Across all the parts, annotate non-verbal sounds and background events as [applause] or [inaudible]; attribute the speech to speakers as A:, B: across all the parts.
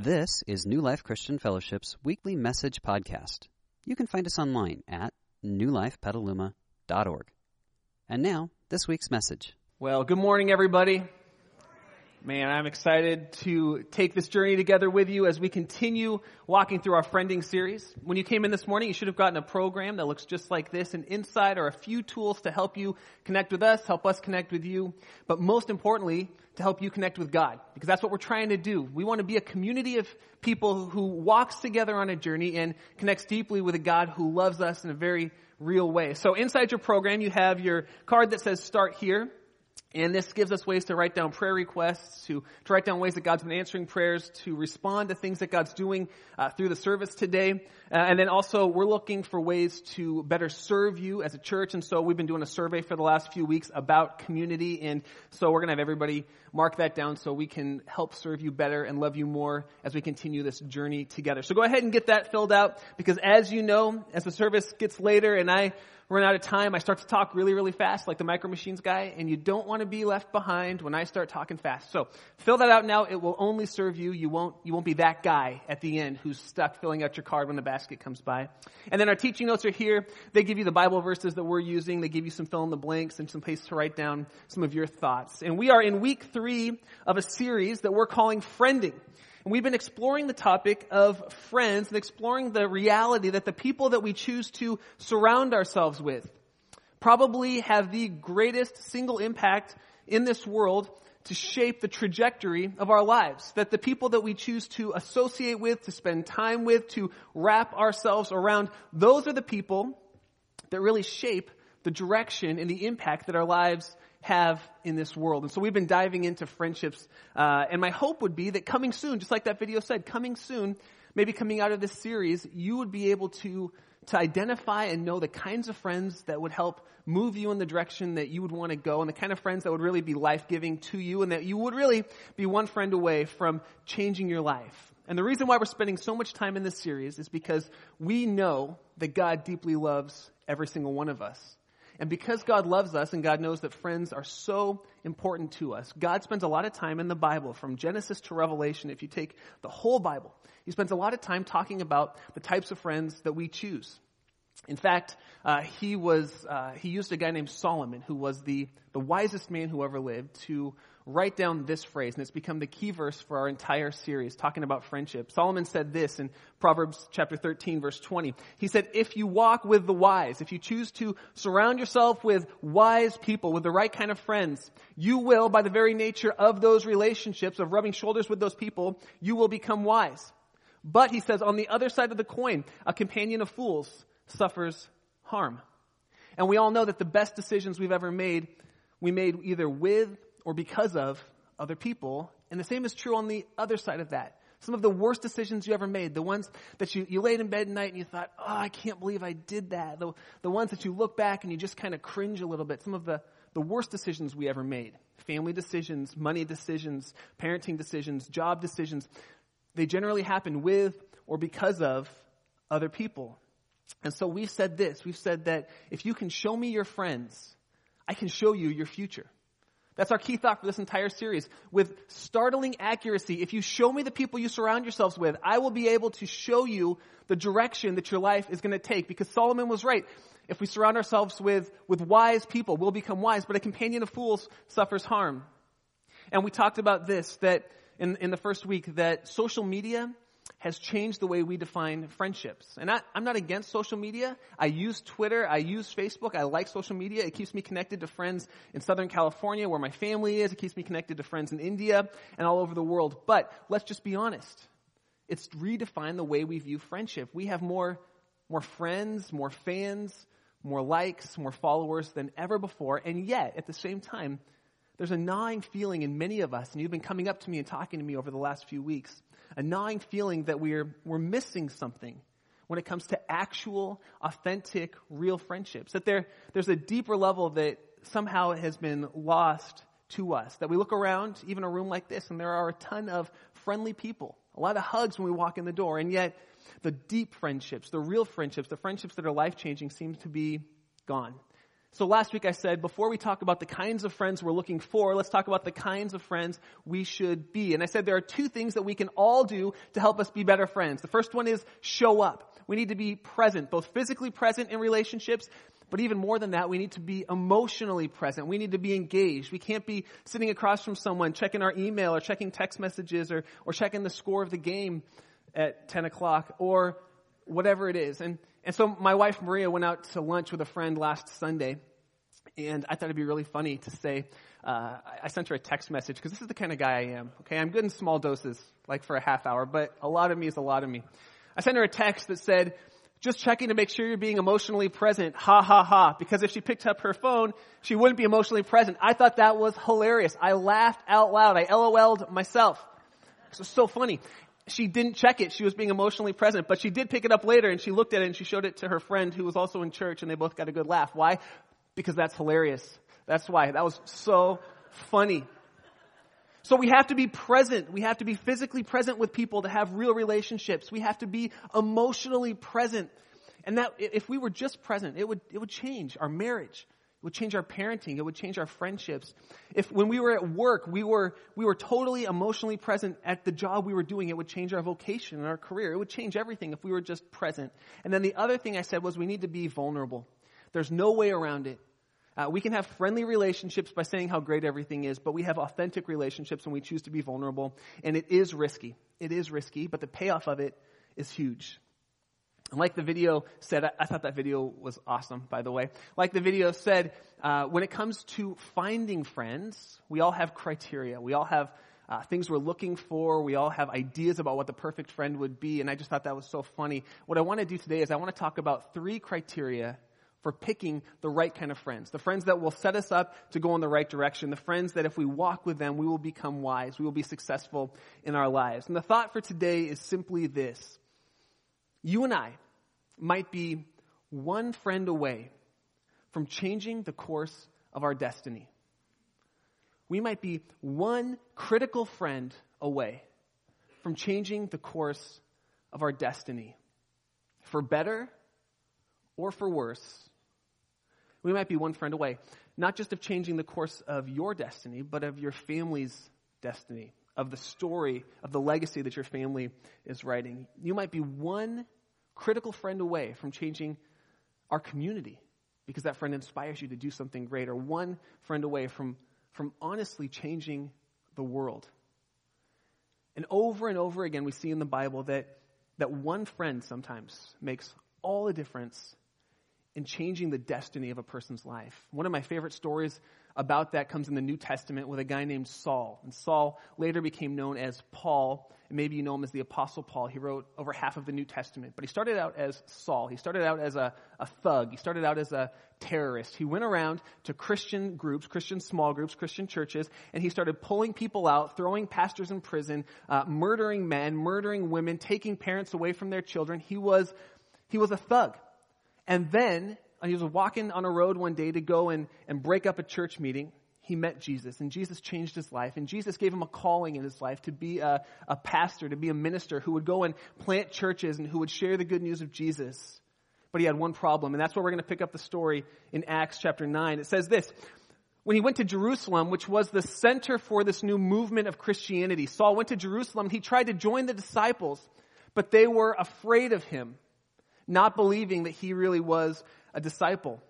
A: This is New Life Christian Fellowship's weekly message podcast. You can find us online at newlifepetaluma.org. And now, this week's message.
B: Well, good morning, everybody. Man, I'm excited to take this journey together with you as we continue walking through our friending series. When you came in this morning, you should have gotten a program that looks just like this, and inside are a few tools to help you connect with us, help us connect with you, but most importantly, to help you connect with God. Because that's what we're trying to do. We want to be a community of people who walks together on a journey and connects deeply with a God who loves us in a very real way. So inside your program, you have your card that says start here. And this gives us ways to write down prayer requests, to, to write down ways that God's been answering prayers, to respond to things that God's doing uh, through the service today. Uh, and then also, we're looking for ways to better serve you as a church. And so we've been doing a survey for the last few weeks about community. And so we're going to have everybody mark that down so we can help serve you better and love you more as we continue this journey together. So go ahead and get that filled out because as you know, as the service gets later and I run out of time, I start to talk really, really fast like the Micro Machines guy, and you don't want to be left behind when I start talking fast. So fill that out now. It will only serve you. You won't, you won't be that guy at the end who's stuck filling out your card when the basket comes by. And then our teaching notes are here. They give you the Bible verses that we're using. They give you some fill in the blanks and some place to write down some of your thoughts. And we are in week three of a series that we're calling Friending. And we've been exploring the topic of friends and exploring the reality that the people that we choose to surround ourselves with probably have the greatest single impact in this world to shape the trajectory of our lives. That the people that we choose to associate with, to spend time with, to wrap ourselves around, those are the people that really shape the direction and the impact that our lives have in this world. And so we've been diving into friendships. Uh, and my hope would be that coming soon, just like that video said, coming soon, maybe coming out of this series, you would be able to, to identify and know the kinds of friends that would help move you in the direction that you would want to go and the kind of friends that would really be life-giving to you and that you would really be one friend away from changing your life. And the reason why we're spending so much time in this series is because we know that God deeply loves every single one of us. And because God loves us and God knows that friends are so important to us, God spends a lot of time in the Bible, from Genesis to Revelation, if you take the whole Bible, He spends a lot of time talking about the types of friends that we choose. In fact, uh, he was uh, he used a guy named Solomon, who was the the wisest man who ever lived, to write down this phrase, and it's become the key verse for our entire series, talking about friendship. Solomon said this in Proverbs chapter 13, verse 20. He said, If you walk with the wise, if you choose to surround yourself with wise people, with the right kind of friends, you will, by the very nature of those relationships, of rubbing shoulders with those people, you will become wise. But, he says, on the other side of the coin, a companion of fools suffers harm. And we all know that the best decisions we've ever made, we made either with or because of other people. And the same is true on the other side of that. Some of the worst decisions you ever made, the ones that you, you laid in bed at night and you thought, oh, I can't believe I did that. The, the ones that you look back and you just kind of cringe a little bit. Some of the, the worst decisions we ever made. Family decisions, money decisions, parenting decisions, job decisions. They generally happen with or because of other people. And so we've said this. We've said that if you can show me your friends, I can show you your future. That's our key thought for this entire series. With startling accuracy, if you show me the people you surround yourselves with, I will be able to show you the direction that your life is going to take. Because Solomon was right. If we surround ourselves with, with wise people, we'll become wise, but a companion of fools suffers harm. And we talked about this, that in, in the first week, that social media has changed the way we define friendships. And I, am not against social media. I use Twitter. I use Facebook. I like social media. It keeps me connected to friends in Southern California where my family is. It keeps me connected to friends in India and all over the world. But let's just be honest. It's redefined the way we view friendship. We have more, more friends, more fans, more likes, more followers than ever before. And yet, at the same time, there's a gnawing feeling in many of us, and you've been coming up to me and talking to me over the last few weeks, a gnawing feeling that we're, we're missing something when it comes to actual, authentic, real friendships. That there, there's a deeper level that somehow has been lost to us. That we look around, even a room like this, and there are a ton of friendly people. A lot of hugs when we walk in the door, and yet the deep friendships, the real friendships, the friendships that are life changing seem to be gone. So last week I said, before we talk about the kinds of friends we're looking for, let's talk about the kinds of friends we should be. And I said there are two things that we can all do to help us be better friends. The first one is show up. We need to be present, both physically present in relationships, but even more than that, we need to be emotionally present. We need to be engaged. We can't be sitting across from someone, checking our email or checking text messages or, or checking the score of the game at 10 o'clock or whatever it is. And, and so my wife Maria went out to lunch with a friend last Sunday and I thought it'd be really funny to say, uh, I sent her a text message because this is the kind of guy I am. Okay, I'm good in small doses, like for a half hour, but a lot of me is a lot of me. I sent her a text that said, just checking to make sure you're being emotionally present. Ha ha ha. Because if she picked up her phone, she wouldn't be emotionally present. I thought that was hilarious. I laughed out loud. I LOL'd myself. This was so funny. She didn't check it. She was being emotionally present, but she did pick it up later and she looked at it and she showed it to her friend who was also in church and they both got a good laugh. Why? because that's hilarious. That's why. That was so funny. So we have to be present. We have to be physically present with people to have real relationships. We have to be emotionally present. And that, if we were just present, it would, it would change our marriage. It would change our parenting. It would change our friendships. If when we were at work, we were, we were totally emotionally present at the job we were doing, it would change our vocation and our career. It would change everything if we were just present. And then the other thing I said was we need to be vulnerable. There's no way around it. Uh, we can have friendly relationships by saying how great everything is, but we have authentic relationships when we choose to be vulnerable. And it is risky. It is risky, but the payoff of it is huge. And like the video said, I, thought that video was awesome, by the way. Like the video said, uh, when it comes to finding friends, we all have criteria. We all have uh, things we're looking for. We all have ideas about what the perfect friend would be. And I just thought that was so funny. What I want to do today is I want to talk about three criteria for picking the right kind of friends. The friends that will set us up to go in the right direction. The friends that if we walk with them, we will become wise. We will be successful in our lives. And the thought for today is simply this. You and I might be one friend away from changing the course of our destiny. We might be one critical friend away from changing the course of our destiny. For better or for worse, we might be one friend away, not just of changing the course of your destiny, but of your family's destiny, of the story, of the legacy that your family is writing. You might be one critical friend away from changing our community because that friend inspires you to do something great, or one friend away from, from honestly changing the world. And over and over again, we see in the Bible that, that one friend sometimes makes all the difference in changing the destiny of a person's life. One of my favorite stories about that comes in the New Testament with a guy named Saul. And Saul later became known as Paul, and maybe you know him as the Apostle Paul. He wrote over half of the New Testament. But he started out as Saul. He started out as a, a thug. He started out as a terrorist. He went around to Christian groups, Christian small groups, Christian churches, and he started pulling people out, throwing pastors in prison, uh, murdering men, murdering women, taking parents away from their children. He was, he was a thug. And then he was walking on a road one day to go and, and break up a church meeting. He met Jesus, and Jesus changed his life. And Jesus gave him a calling in his life to be a, a pastor, to be a minister who would go and plant churches and who would share the good news of Jesus. But he had one problem, and that's where we're going to pick up the story in Acts chapter 9. It says this when he went to Jerusalem, which was the center for this new movement of Christianity, Saul went to Jerusalem. He tried to join the disciples, but they were afraid of him not believing that he really was a disciple.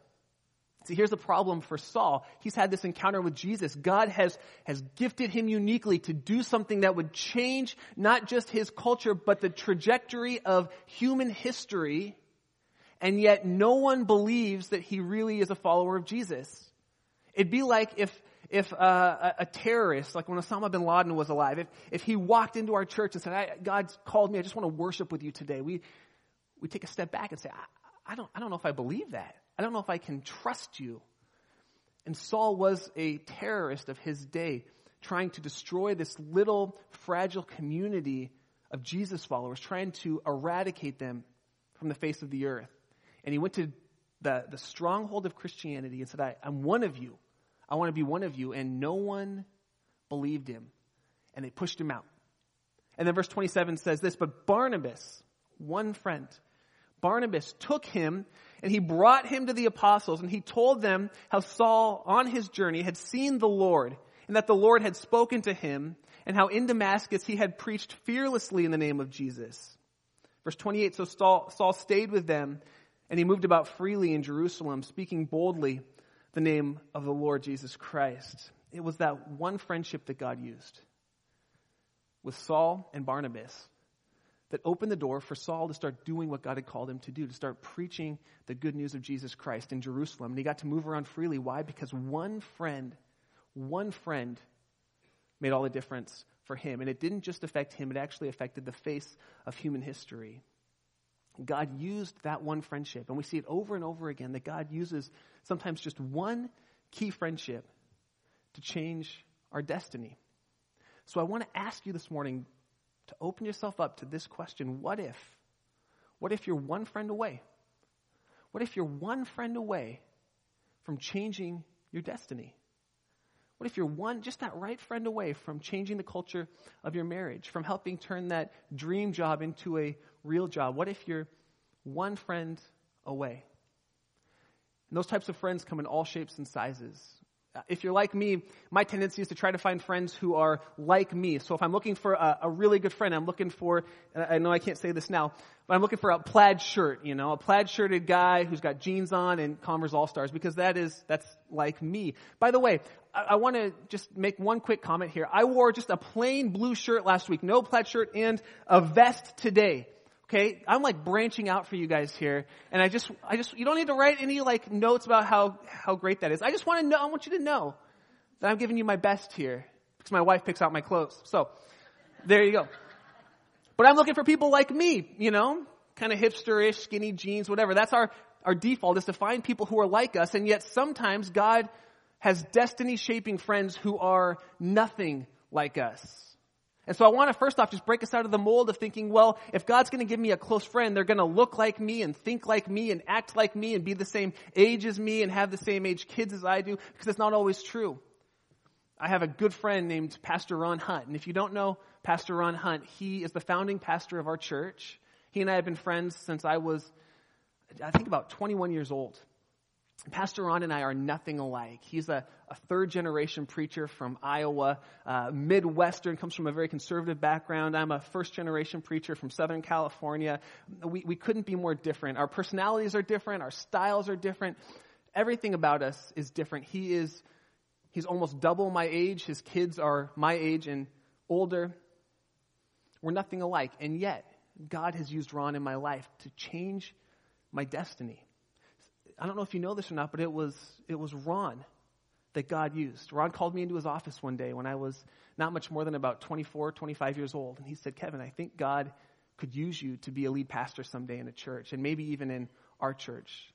B: See, here's the problem for Saul. He's had this encounter with Jesus. God has, has gifted him uniquely to do something that would change not just his culture, but the trajectory of human history. And yet no one believes that he really is a follower of Jesus. It'd be like if, if uh, a, terrorist, like when Osama bin Laden was alive, if, if he walked into our church and said, God's called me, I just want to worship with you today. We, we take a step back and say, I, don't, I don't know if I believe that. I don't know if I can trust you. And Saul was a terrorist of his day, trying to destroy this little fragile community of Jesus followers, trying to eradicate them from the face of the earth. And he went to the, the stronghold of Christianity and said, I, I'm one of you. I want to be one of you. And no one believed him. And they pushed him out. And then verse 27 says this, but Barnabas, one friend, Barnabas took him and he brought him to the apostles and he told them how Saul on his journey had seen the Lord and that the Lord had spoken to him and how in Damascus he had preached fearlessly in the name of Jesus. Verse 28, so Saul, stayed with them and he moved about freely in Jerusalem, speaking boldly the name of the Lord Jesus Christ. It was that one friendship that God used with Saul and Barnabas that opened the door for Saul to start doing what God had called him to do, to start preaching the good news of Jesus Christ in Jerusalem. And he got to move around freely. Why? Because one friend, one friend made all the difference for him. And it didn't just affect him, it actually affected the face of human history. God used that one friendship, and we see it over and over again that God uses sometimes just one key friendship to change our destiny. So I want to ask you this morning to open yourself up to this question What if? What if you're one friend away? What if you're one friend away from changing your destiny? What if you're one, just that right friend away from changing the culture of your marriage, from helping turn that dream job into a real job? What if you're one friend away? And those types of friends come in all shapes and sizes. Uh, if you're like me, my tendency is to try to find friends who are like me. So if I'm looking for a, a, really good friend, I'm looking for, I know I can't say this now, but I'm looking for a plaid shirt, you know, a plaid shirted guy who's got jeans on and Converse All Stars because that is, that's like me. By the way, I, I want to just make one quick comment here. I wore just a plain blue shirt last week, no plaid shirt and a vest today. Okay, I'm like branching out for you guys here, and I just, I just, you don't need to write any like notes about how how great that is. I just want to know, I want you to know that I'm giving you my best here because my wife picks out my clothes. So there you go. But I'm looking for people like me, you know, kind of hipsterish, skinny jeans, whatever. That's our our default is to find people who are like us, and yet sometimes God has destiny shaping friends who are nothing like us. And so I want to first off just break us out of the mold of thinking, well, if God's going to give me a close friend, they're going to look like me and think like me and act like me and be the same age as me and have the same age kids as I do, because it's not always true. I have a good friend named Pastor Ron Hunt. And if you don't know Pastor Ron Hunt, he is the founding pastor of our church. He and I have been friends since I was, I think, about 21 years old. Pastor Ron and I are nothing alike. He's a, a third generation preacher from Iowa, uh, Midwestern, comes from a very conservative background. I'm a first generation preacher from Southern California. We, we couldn't be more different. Our personalities are different, our styles are different. Everything about us is different. He is, he's almost double my age. His kids are my age and older. We're nothing alike. And yet, God has used Ron in my life to change my destiny. I don't know if you know this or not, but it was, it was Ron that God used. Ron called me into his office one day when I was not much more than about 24, 25 years old. And he said, Kevin, I think God could use you to be a lead pastor someday in a church, and maybe even in our church.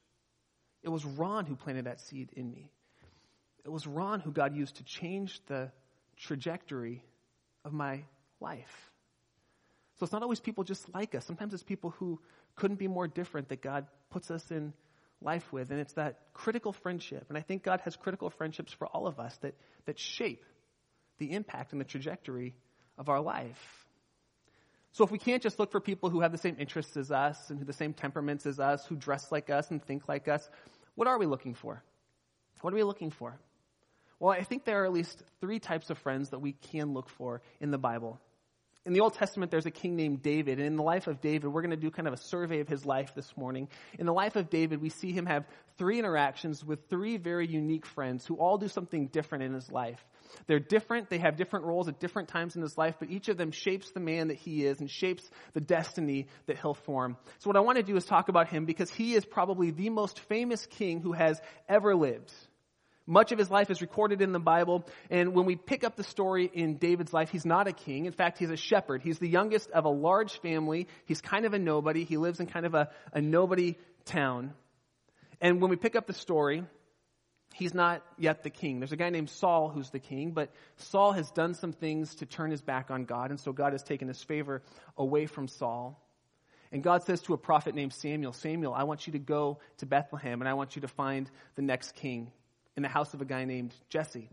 B: It was Ron who planted that seed in me. It was Ron who God used to change the trajectory of my life. So it's not always people just like us. Sometimes it's people who couldn't be more different that God puts us in life with. And it's that critical friendship. And I think God has critical friendships for all of us that, that shape the impact and the trajectory of our life. So if we can't just look for people who have the same interests as us and the same temperaments as us, who dress like us and think like us, what are we looking for? What are we looking for? Well, I think there are at least three types of friends that we can look for in the Bible in the Old Testament, there's a king named David. And in the life of David, we're going to do kind of a survey of his life this morning. In the life of David, we see him have three interactions with three very unique friends who all do something different in his life. They're different. They have different roles at different times in his life, but each of them shapes the man that he is and shapes the destiny that he'll form. So what I want to do is talk about him because he is probably the most famous king who has ever lived. Much of his life is recorded in the Bible, and when we pick up the story in David's life, he's not a king. In fact, he's a shepherd. He's the youngest of a large family. He's kind of a nobody. He lives in kind of a, a nobody town. And when we pick up the story, he's not yet the king. There's a guy named Saul who's the king, but Saul has done some things to turn his back on God, and so God has taken his favor away from Saul. And God says to a prophet named Samuel, Samuel, I want you to go to Bethlehem and I want you to find the next king in the house of a guy named Jesse.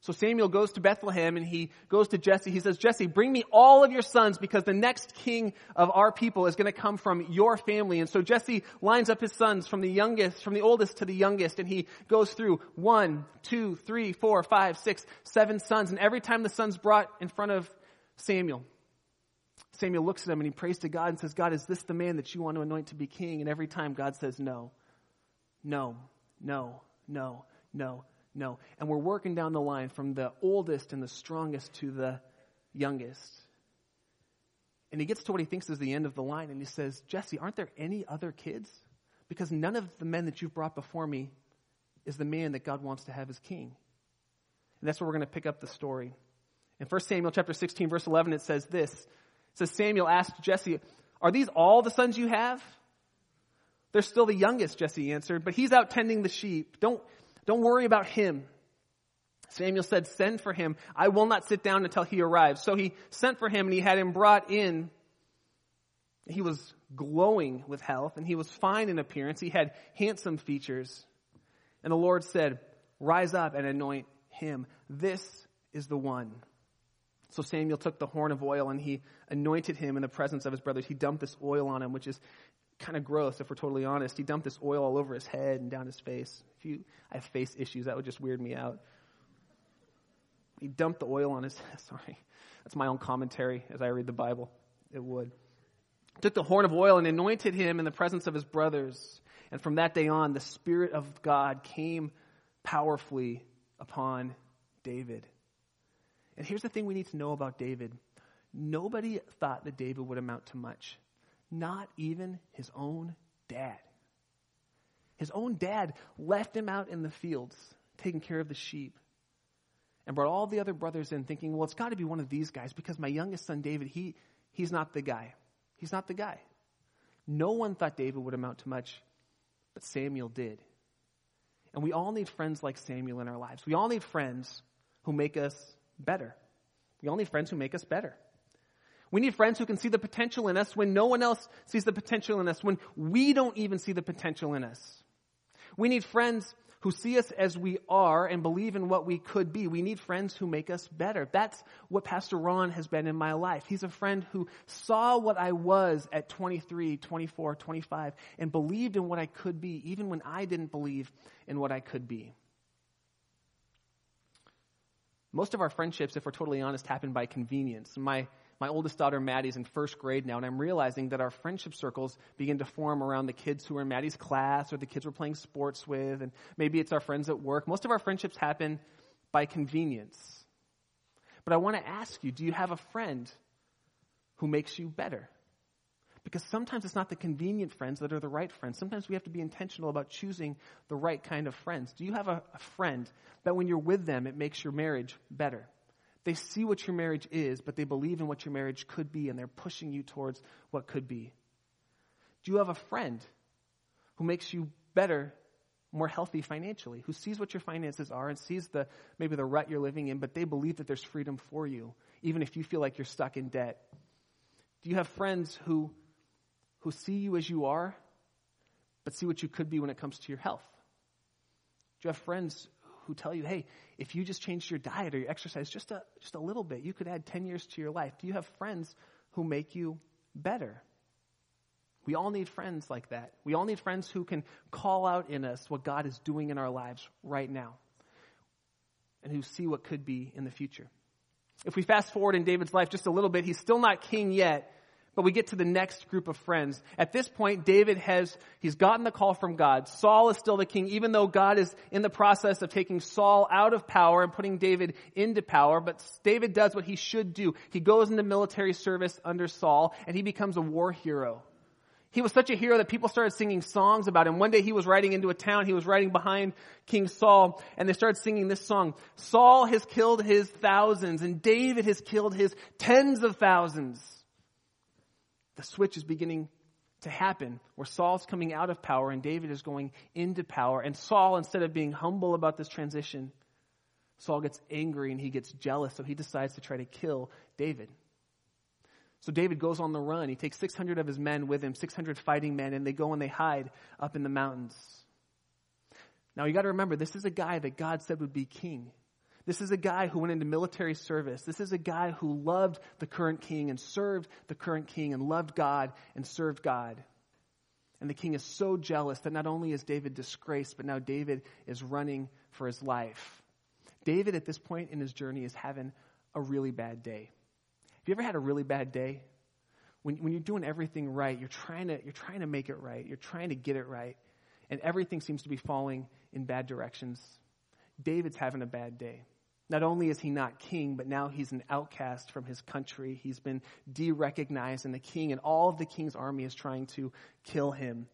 B: So Samuel goes to Bethlehem and he goes to Jesse. He says, Jesse, bring me all of your sons because the next king of our people is going to come from your family. And so Jesse lines up his sons from the youngest, from the oldest to the youngest, and he goes through one, two, three, four, five, six, seven sons. And every time the son's brought in front of Samuel, Samuel looks at him and he prays to God and says, God, is this the man that you want to anoint to be king? And every time God says, no, no, no, no, no, no. And we're working down the line from the oldest and the strongest to the youngest. And he gets to what he thinks is the end of the line and he says, Jesse, aren't there any other kids? Because none of the men that you've brought before me is the man that God wants to have as king. And that's where we're going to pick up the story. In 1 Samuel chapter 16 verse 11 it says this. It says Samuel asked Jesse, "Are these all the sons you have?" They're still the youngest, Jesse answered, but he's out tending the sheep. Don't don't worry about him. Samuel said, Send for him. I will not sit down until he arrives. So he sent for him and he had him brought in. He was glowing with health and he was fine in appearance. He had handsome features. And the Lord said, Rise up and anoint him. This is the one. So Samuel took the horn of oil and he anointed him in the presence of his brothers. He dumped this oil on him, which is kind of gross if we're totally honest. He dumped this oil all over his head and down his face. If you I have face issues, that would just weird me out. He dumped the oil on his [laughs] sorry. That's my own commentary as I read the Bible. It would. Took the horn of oil and anointed him in the presence of his brothers. And from that day on, the Spirit of God came powerfully upon David. And here's the thing we need to know about David. Nobody thought that David would amount to much. Not even his own dad. His own dad left him out in the fields, taking care of the sheep, and brought all the other brothers in, thinking, well, it's got to be one of these guys because my youngest son, David, he, he's not the guy. He's not the guy. No one thought David would amount to much, but Samuel did. And we all need friends like Samuel in our lives. We all need friends who make us better. We all need friends who make us better. We need friends who can see the potential in us when no one else sees the potential in us, when we don't even see the potential in us. We need friends who see us as we are and believe in what we could be. We need friends who make us better. That's what Pastor Ron has been in my life. He's a friend who saw what I was at 23, 24, 25 and believed in what I could be, even when I didn't believe in what I could be. Most of our friendships, if we're totally honest, happen by convenience. My my oldest daughter Maddie's in first grade now, and I'm realizing that our friendship circles begin to form around the kids who are in Maddie's class or the kids we're playing sports with, and maybe it's our friends at work. Most of our friendships happen by convenience. But I want to ask you do you have a friend who makes you better? Because sometimes it's not the convenient friends that are the right friends. Sometimes we have to be intentional about choosing the right kind of friends. Do you have a, a friend that when you're with them, it makes your marriage better? They see what your marriage is, but they believe in what your marriage could be, and they're pushing you towards what could be. Do you have a friend who makes you better, more healthy financially, who sees what your finances are and sees the maybe the rut you're living in, but they believe that there's freedom for you, even if you feel like you're stuck in debt? Do you have friends who who see you as you are, but see what you could be when it comes to your health? Do you have friends who tell you, hey, if you just changed your diet or your exercise just a, just a little bit, you could add 10 years to your life. Do you have friends who make you better? We all need friends like that. We all need friends who can call out in us what God is doing in our lives right now and who see what could be in the future. If we fast forward in David's life just a little bit, he's still not king yet, but we get to the next group of friends. At this point, David has, he's gotten the call from God. Saul is still the king, even though God is in the process of taking Saul out of power and putting David into power. But David does what he should do. He goes into military service under Saul and he becomes a war hero. He was such a hero that people started singing songs about him. One day he was riding into a town, he was riding behind King Saul, and they started singing this song. Saul has killed his thousands, and David has killed his tens of thousands the switch is beginning to happen where Saul's coming out of power and David is going into power. And Saul, instead of being humble about this transition, Saul gets angry and he gets jealous, so he decides to try to kill David. So David goes on the run. He takes 600 of his men with him, 600 fighting men, and they go and they hide up in the mountains. Now you got to remember, this is a guy that God said would be king. This is a guy who went into military service. This is a guy who loved the current king and served the current king and loved God and served God. And the king is so jealous that not only is David disgraced, but now David is running for his life. David, at this point in his journey, is having a really bad day. Have you ever had a really bad day? When, when you're doing everything right, you're trying, to, you're trying to make it right, you're trying to get it right, and everything seems to be falling in bad directions. David's having a bad day. Not only is he not king, but now he's an outcast from his country. He's been de recognized, and the king and all of the king's army is trying to kill him.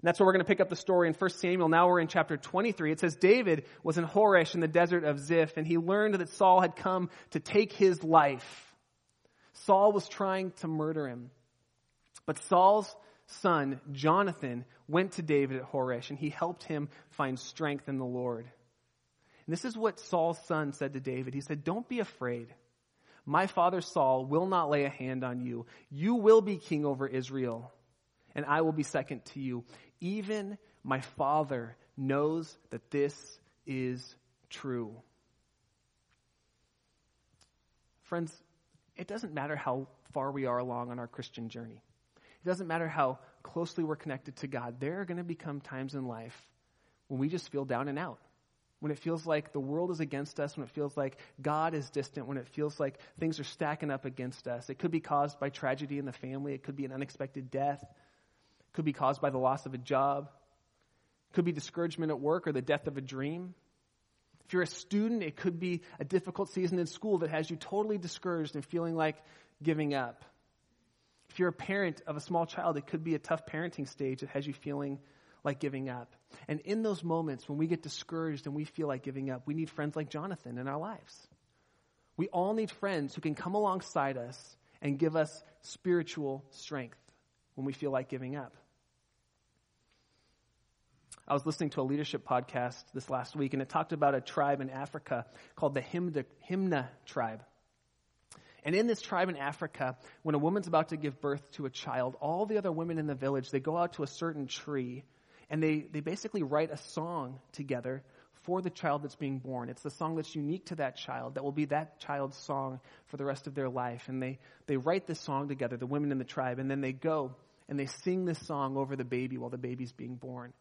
B: And that's where we're going to pick up the story in 1 Samuel. Now we're in chapter 23. It says David was in Horesh in the desert of Ziph, and he learned that Saul had come to take his life. Saul was trying to murder him. But Saul's son, Jonathan, went to David at Horesh, and he helped him find strength in the Lord. And this is what Saul's son said to David. He said, Don't be afraid. My father Saul will not lay a hand on you. You will be king over Israel, and I will be second to you. Even my father knows that this is true. Friends, it doesn't matter how far we are along on our Christian journey. It doesn't matter how closely we're connected to God. There are going to become times in life when we just feel down and out when it feels like the world is against us, when it feels like God is distant, when it feels like things are stacking up against us. It could be caused by tragedy in the family, it could be an unexpected death, it could be caused by the loss of a job, it could be discouragement at work or the death of a dream. If you're a student, it could be a difficult season in school that has you totally discouraged and feeling like giving up. If you're a parent of a small child, it could be a tough parenting stage that has you feeling like giving up. And in those moments when we get discouraged and we feel like giving up, we need friends like Jonathan in our lives. We all need friends who can come alongside us and give us spiritual strength when we feel like giving up. I was listening to a leadership podcast this last week, and it talked about a tribe in Africa called the Himba, Himba tribe. And in this tribe in Africa, when a woman's about to give birth to a child, all the other women in the village, they go out to a certain tree and they, they basically write a song together for the child that's being born. It's the song that's unique to that child, that will be that child's song for the rest of their life. And they, they write this song together, the women in the tribe, and then they go and they sing this song over the baby while the baby's being born.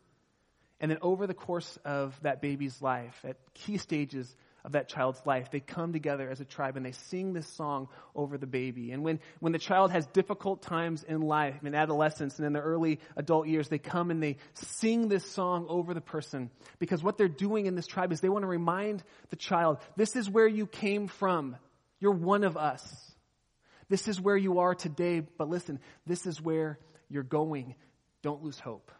B: And then over the course of that baby's life, at key stages of that child's life. They come together as a tribe and they sing this song over the baby. And when, when the child has difficult times in life, in adolescence and in the early adult years, they come and they sing this song over the person. Because what they're doing in this tribe is they want to remind the child, this is where you came from. You're one of us. This is where you are today, but listen, this is where you're going. Don't lose hope.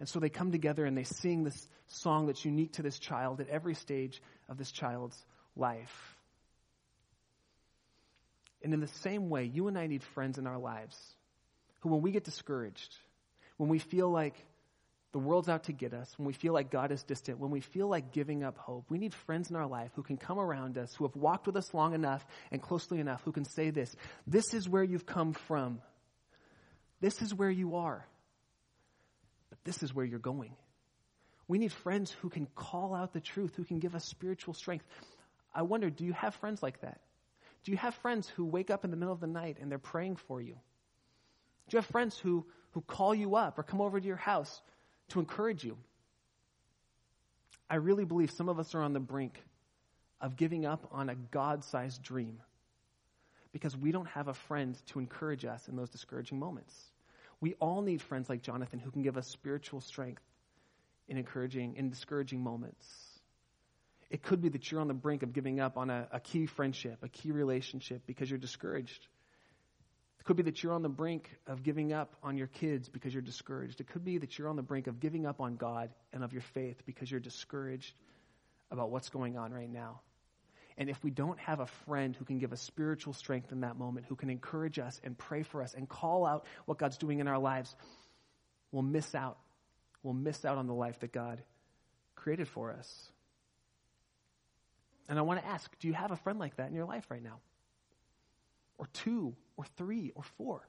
B: And so they come together and they sing this song that's unique to this child at every stage of this child's life. And in the same way, you and I need friends in our lives who, when we get discouraged, when we feel like the world's out to get us, when we feel like God is distant, when we feel like giving up hope, we need friends in our life who can come around us, who have walked with us long enough and closely enough, who can say this This is where you've come from. This is where you are. This is where you're going. We need friends who can call out the truth, who can give us spiritual strength. I wonder, do you have friends like that? Do you have friends who wake up in the middle of the night and they're praying for you? Do you have friends who, who call you up or come over to your house to encourage you? I really believe some of us are on the brink of giving up on a God sized dream because we don't have a friend to encourage us in those discouraging moments. We all need friends like Jonathan who can give us spiritual strength in encouraging, in discouraging moments. It could be that you're on the brink of giving up on a, a key friendship, a key relationship because you're discouraged. It could be that you're on the brink of giving up on your kids because you're discouraged. It could be that you're on the brink of giving up on God and of your faith because you're discouraged about what's going on right now. And if we don't have a friend who can give us spiritual strength in that moment, who can encourage us and pray for us and call out what God's doing in our lives, we'll miss out we'll miss out on the life that God created for us. And I want to ask do you have a friend like that in your life right now? Or two, or three, or four?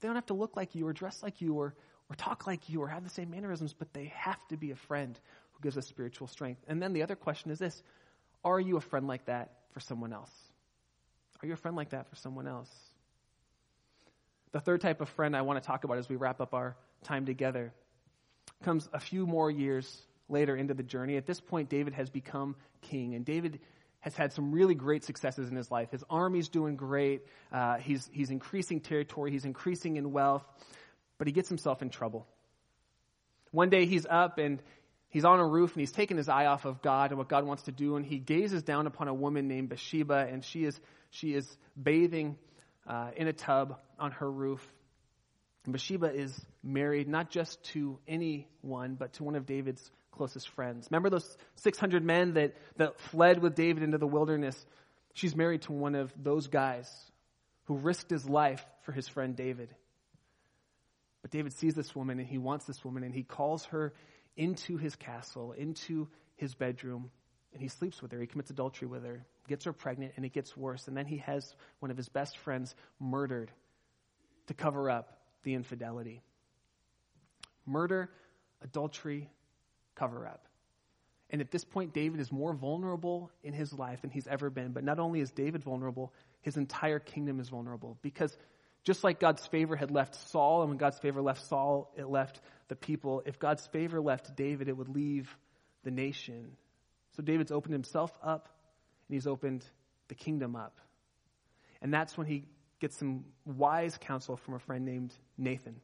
B: They don't have to look like you, or dress like you, or, or talk like you, or have the same mannerisms, but they have to be a friend who gives us spiritual strength. And then the other question is this Are you a friend like that for someone else? Are you a friend like that for someone else? The third type of friend I want to talk about as we wrap up our time together comes a few more years later into the journey. At this point, David has become king, and David has had some really great successes in his life. His army's doing great. Uh, he's, he's increasing territory. He's increasing in wealth, but he gets himself in trouble. One day he's up and he's on a roof and he's taken his eye off of God and what God wants to do, and he gazes down upon a woman named Bathsheba, and she is, she is bathing uh, in a tub on her roof. And Bathsheba is married not just to anyone, but to one of David's closest friends. Remember those 600 men that, that fled with David into the wilderness? She's married to one of those guys who risked his life for his friend David. But David sees this woman and he wants this woman and he calls her into his castle, into his bedroom, and he sleeps with her. He commits adultery with her, gets her pregnant, and it gets worse. And then he has one of his best friends murdered to cover up the infidelity. Murder, adultery, cover up. And at this point, David is more vulnerable in his life than he's ever been. But not only is David vulnerable, his entire kingdom is vulnerable. Because just like God's favor had left Saul, and when God's favor left Saul, it left the people, if God's favor left David, it would leave the nation. So David's opened himself up, and he's opened the kingdom up. And that's when he gets some wise counsel from a friend named Nathan.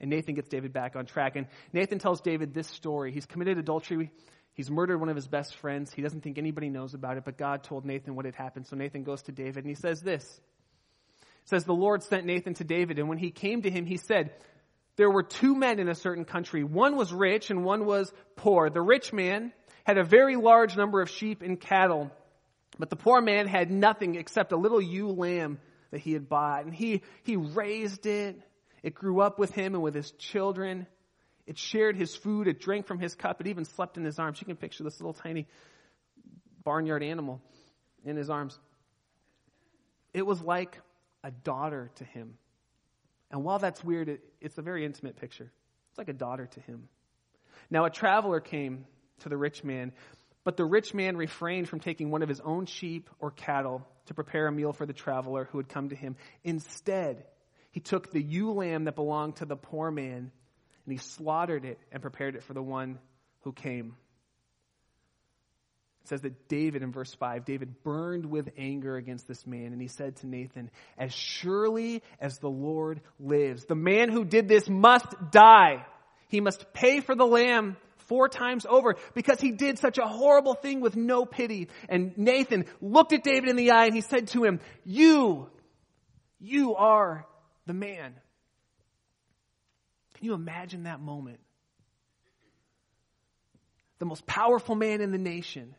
B: And Nathan gets David back on track. And Nathan tells David this story. He's committed adultery. He's murdered one of his best friends. He doesn't think anybody knows about it, but God told Nathan what had happened. So Nathan goes to David and he says this. Says the Lord sent Nathan to David, and when he came to him, he said, There were two men in a certain country. One was rich and one was poor. The rich man had a very large number of sheep and cattle, but the poor man had nothing except a little ewe lamb that he had bought. And he, he raised it it grew up with him and with his children. It shared his food. It drank from his cup. It even slept in his arms. You can picture this little tiny barnyard animal in his arms. It was like a daughter to him. And while that's weird, it, it's a very intimate picture. It's like a daughter to him. Now, a traveler came to the rich man, but the rich man refrained from taking one of his own sheep or cattle to prepare a meal for the traveler who had come to him. Instead, he took the ewe lamb that belonged to the poor man and he slaughtered it and prepared it for the one who came. It says that David, in verse 5, David burned with anger against this man, and he said to Nathan, As surely as the Lord lives, the man who did this must die. He must pay for the lamb four times over because he did such a horrible thing with no pity. And Nathan looked at David in the eye and he said to him, You, you are the man. Can you imagine that moment? The most powerful man in the nation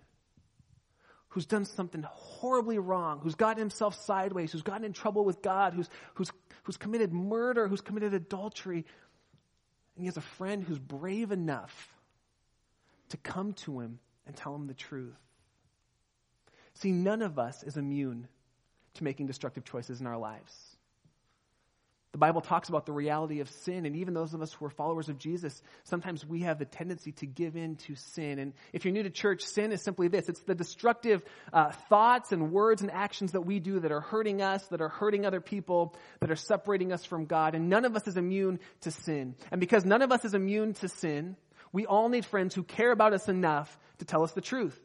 B: who's done something horribly wrong, who's gotten himself sideways, who's gotten in trouble with God, who's, who's, who's committed murder, who's committed adultery, and he has a friend who's brave enough to come to him and tell him the truth. See, none of us is immune to making destructive choices in our lives. The Bible talks about the reality of sin, and even those of us who are followers of Jesus, sometimes we have the tendency to give in to sin. And if you're new to church, sin is simply this it's the destructive uh, thoughts and words and actions that we do that are hurting us, that are hurting other people, that are separating us from God. And none of us is immune to sin. And because none of us is immune to sin, we all need friends who care about us enough to tell us the truth.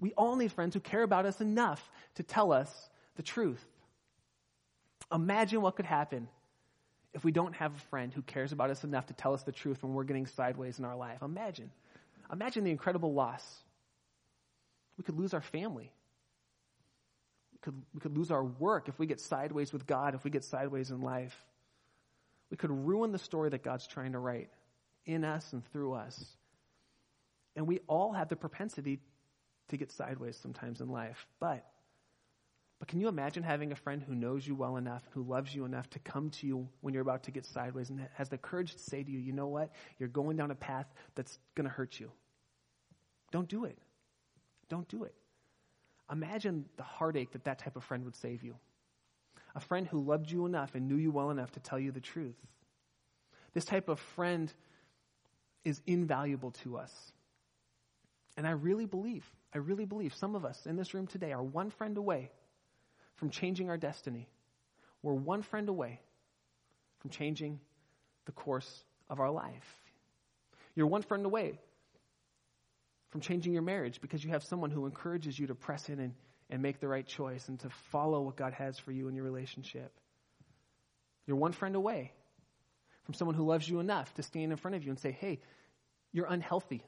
B: We all need friends who care about us enough to tell us the truth. Imagine what could happen if we don't have a friend who cares about us enough to tell us the truth when we're getting sideways in our life. Imagine. Imagine the incredible loss. We could lose our family. We could, we could lose our work if we get sideways with God, if we get sideways in life. We could ruin the story that God's trying to write in us and through us. And we all have the propensity to get sideways sometimes in life. But but can you imagine having a friend who knows you well enough, who loves you enough to come to you when you're about to get sideways and has the courage to say to you, you know what? You're going down a path that's going to hurt you. Don't do it. Don't do it. Imagine the heartache that that type of friend would save you. A friend who loved you enough and knew you well enough to tell you the truth. This type of friend is invaluable to us. And I really believe, I really believe some of us in this room today are one friend away from changing our destiny. We're one friend away from changing the course of our life. You're one friend away from changing your marriage because you have someone who encourages you to press in and, and make the right choice and to follow what God has for you in your relationship. You're one friend away from someone who loves you enough to stand in front of you and say, hey, you're unhealthy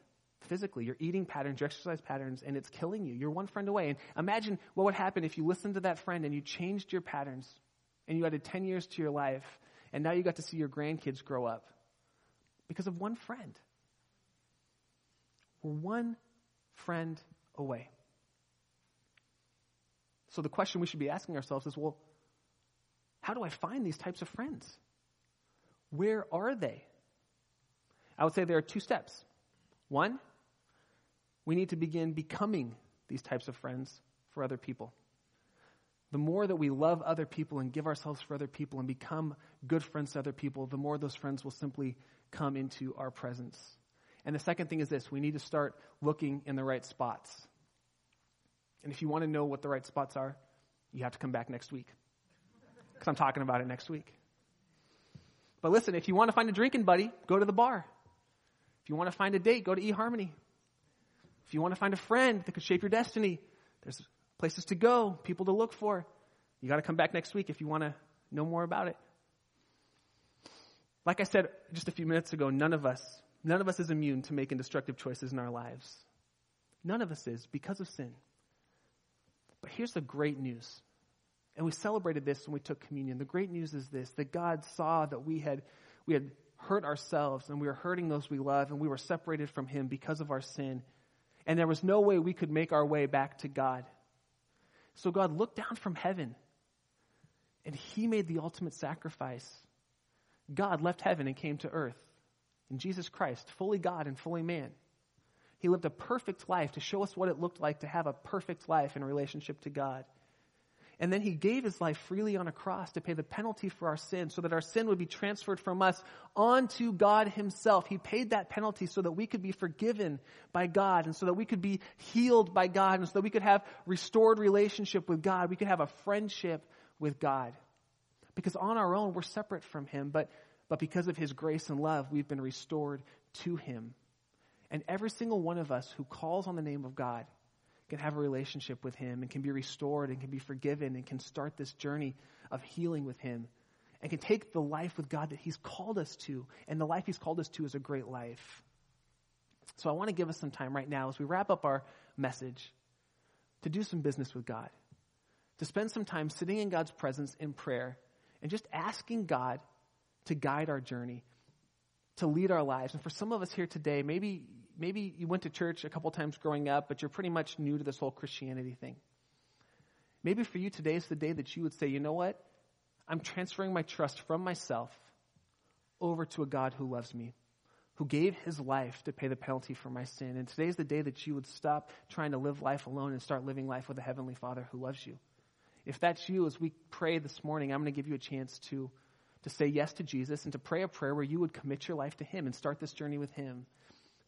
B: physically, your eating patterns, your exercise patterns, and it's killing you. You're one friend away. And imagine what would happen if you listened to that friend and you changed your patterns and you added 10 years to your life and now you got to see your grandkids grow up because of one friend. We're one friend away. So the question we should be asking ourselves is well, how do I find these types of friends? Where are they? I would say there are two steps. One, we need to begin becoming these types of friends for other people. The more that we love other people and give ourselves for other people and become good friends to other people, the more those friends will simply come into our presence. And the second thing is this we need to start looking in the right spots. And if you want to know what the right spots are, you have to come back next week. Because I'm talking about it next week. But listen, if you want to find a drinking buddy, go to the bar. If you want to find a date, go to eHarmony. If you want to find a friend that could shape your destiny, there's places to go, people to look for. You got to come back next week if you want to know more about it. Like I said just a few minutes ago, none of us, none of us is immune to making destructive choices in our lives. None of us is because of sin. But here's the great news. And we celebrated this when we took communion. The great news is this that God saw that we had we had hurt ourselves and we were hurting those we love and we were separated from him because of our sin. And there was no way we could make our way back to God. So God looked down from heaven and he made the ultimate sacrifice. God left heaven and came to earth in Jesus Christ, fully God and fully man. He lived a perfect life to show us what it looked like to have a perfect life in relationship to God. And then he gave his life freely on a cross to pay the penalty for our sin so that our sin would be transferred from us onto God himself. He paid that penalty so that we could be forgiven by God and so that we could be healed by God and so that we could have restored relationship with God. We could have a friendship with God. Because on our own, we're separate from him, but, but because of his grace and love, we've been restored to him. And every single one of us who calls on the name of God can have a relationship with Him and can be restored and can be forgiven and can start this journey of healing with Him and can take the life with God that He's called us to. And the life He's called us to is a great life. So I want to give us some time right now as we wrap up our message to do some business with God, to spend some time sitting in God's presence in prayer and just asking God to guide our journey, to lead our lives. And for some of us here today, maybe maybe you went to church a couple times growing up, but you're pretty much new to this whole Christianity thing. Maybe for you today is the day that you would say, you know what? I'm transferring my trust from myself over to a God who loves me, who gave his life to pay the penalty for my sin. And today is the day that you would stop trying to live life alone and start living life with a heavenly Father who loves you. If that's you, as we pray this morning, I'm going to give you a chance to, to say yes to Jesus and to pray a prayer where you would commit your life to him and start this journey with him.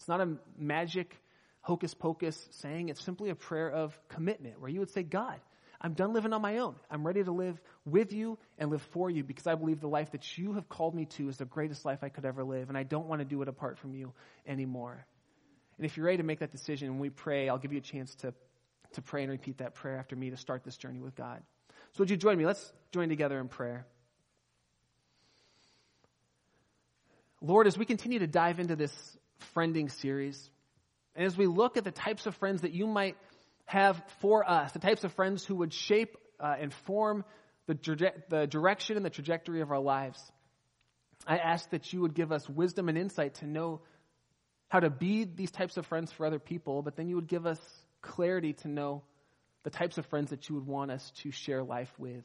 B: It's not a magic hocus pocus saying, it's simply a prayer of commitment where you would say, God, I'm done living on my own. I'm ready to live with you and live for you because I believe the life that you have called me to is the greatest life I could ever live, and I don't want to do it apart from you anymore. And if you're ready to make that decision and we pray, I'll give you a chance to, to pray and repeat that prayer after me to start this journey with God. So would you join me? Let's join together in prayer. Lord, as we continue to dive into this friending series. And as we look at the types of friends that you might have for us, the types of friends who would shape uh, and form the, the direction and the trajectory of our lives, I ask that you would give us wisdom and insight to know how to be these types of friends for other people, but then you would give us clarity to know the types of friends that you would want us to share life with.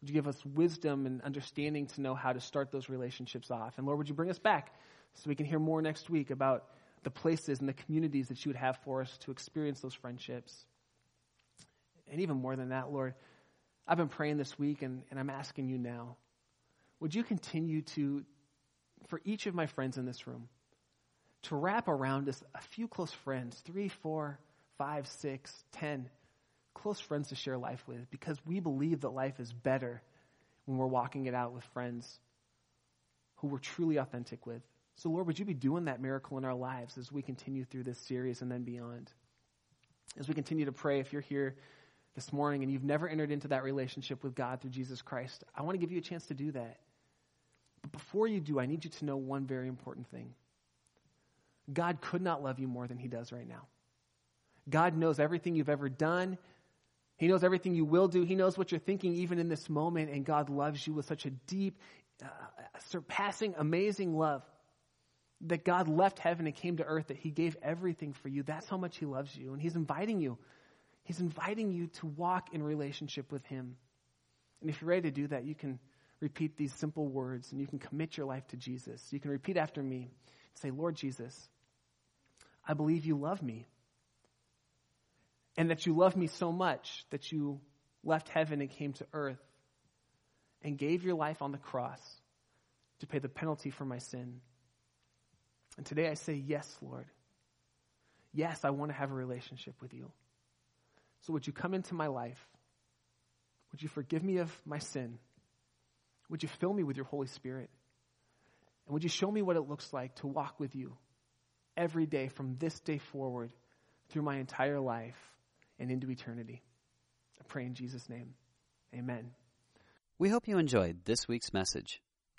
B: Would you give us wisdom and understanding to know how to start those relationships off? And Lord, would you bring us back so we can hear more next week about the places and the communities that you would have for us to experience those friendships. And even more than that, Lord, I've been praying this week and, and I'm asking you now, would you continue to, for each of my friends in this room, to wrap around us a few close friends, three, four, five, six, ten close friends to share life with because we believe that life is better when we're walking it out with friends who we're truly authentic with. So, Lord, would you be doing that miracle in our lives as we continue through this series and then beyond? As we continue to pray, if you're here this morning and you've never entered into that relationship with God through Jesus Christ, I want to give you a chance to do that. But before you do, I need you to know one very important thing God could not love you more than He does right now. God knows everything you've ever done. He knows everything you will do. He knows what you're thinking even in this moment. And God loves you with such a deep, uh, surpassing, amazing love that God left heaven and came to earth, that He gave everything for you. That's how much He loves you. And He's inviting you. He's inviting you to walk in relationship with Him. And if you're ready to do that, you can repeat these simple words and you can commit your life to Jesus. You can repeat after me. Say, Lord Jesus, I believe you love me and that you love me so much that you left heaven and came to earth and gave your life on the cross to pay the penalty for my sin. And today I say, Yes, Lord. Yes, I want to have a relationship with you. So would you come into my life? Would you forgive me of my sin? Would you fill me with your Holy Spirit? And would you show me what it looks like to walk with you every day from this day forward through my entire life? and into eternity. I pray in Jesus' name. Amen.
A: We hope you enjoyed this week's message.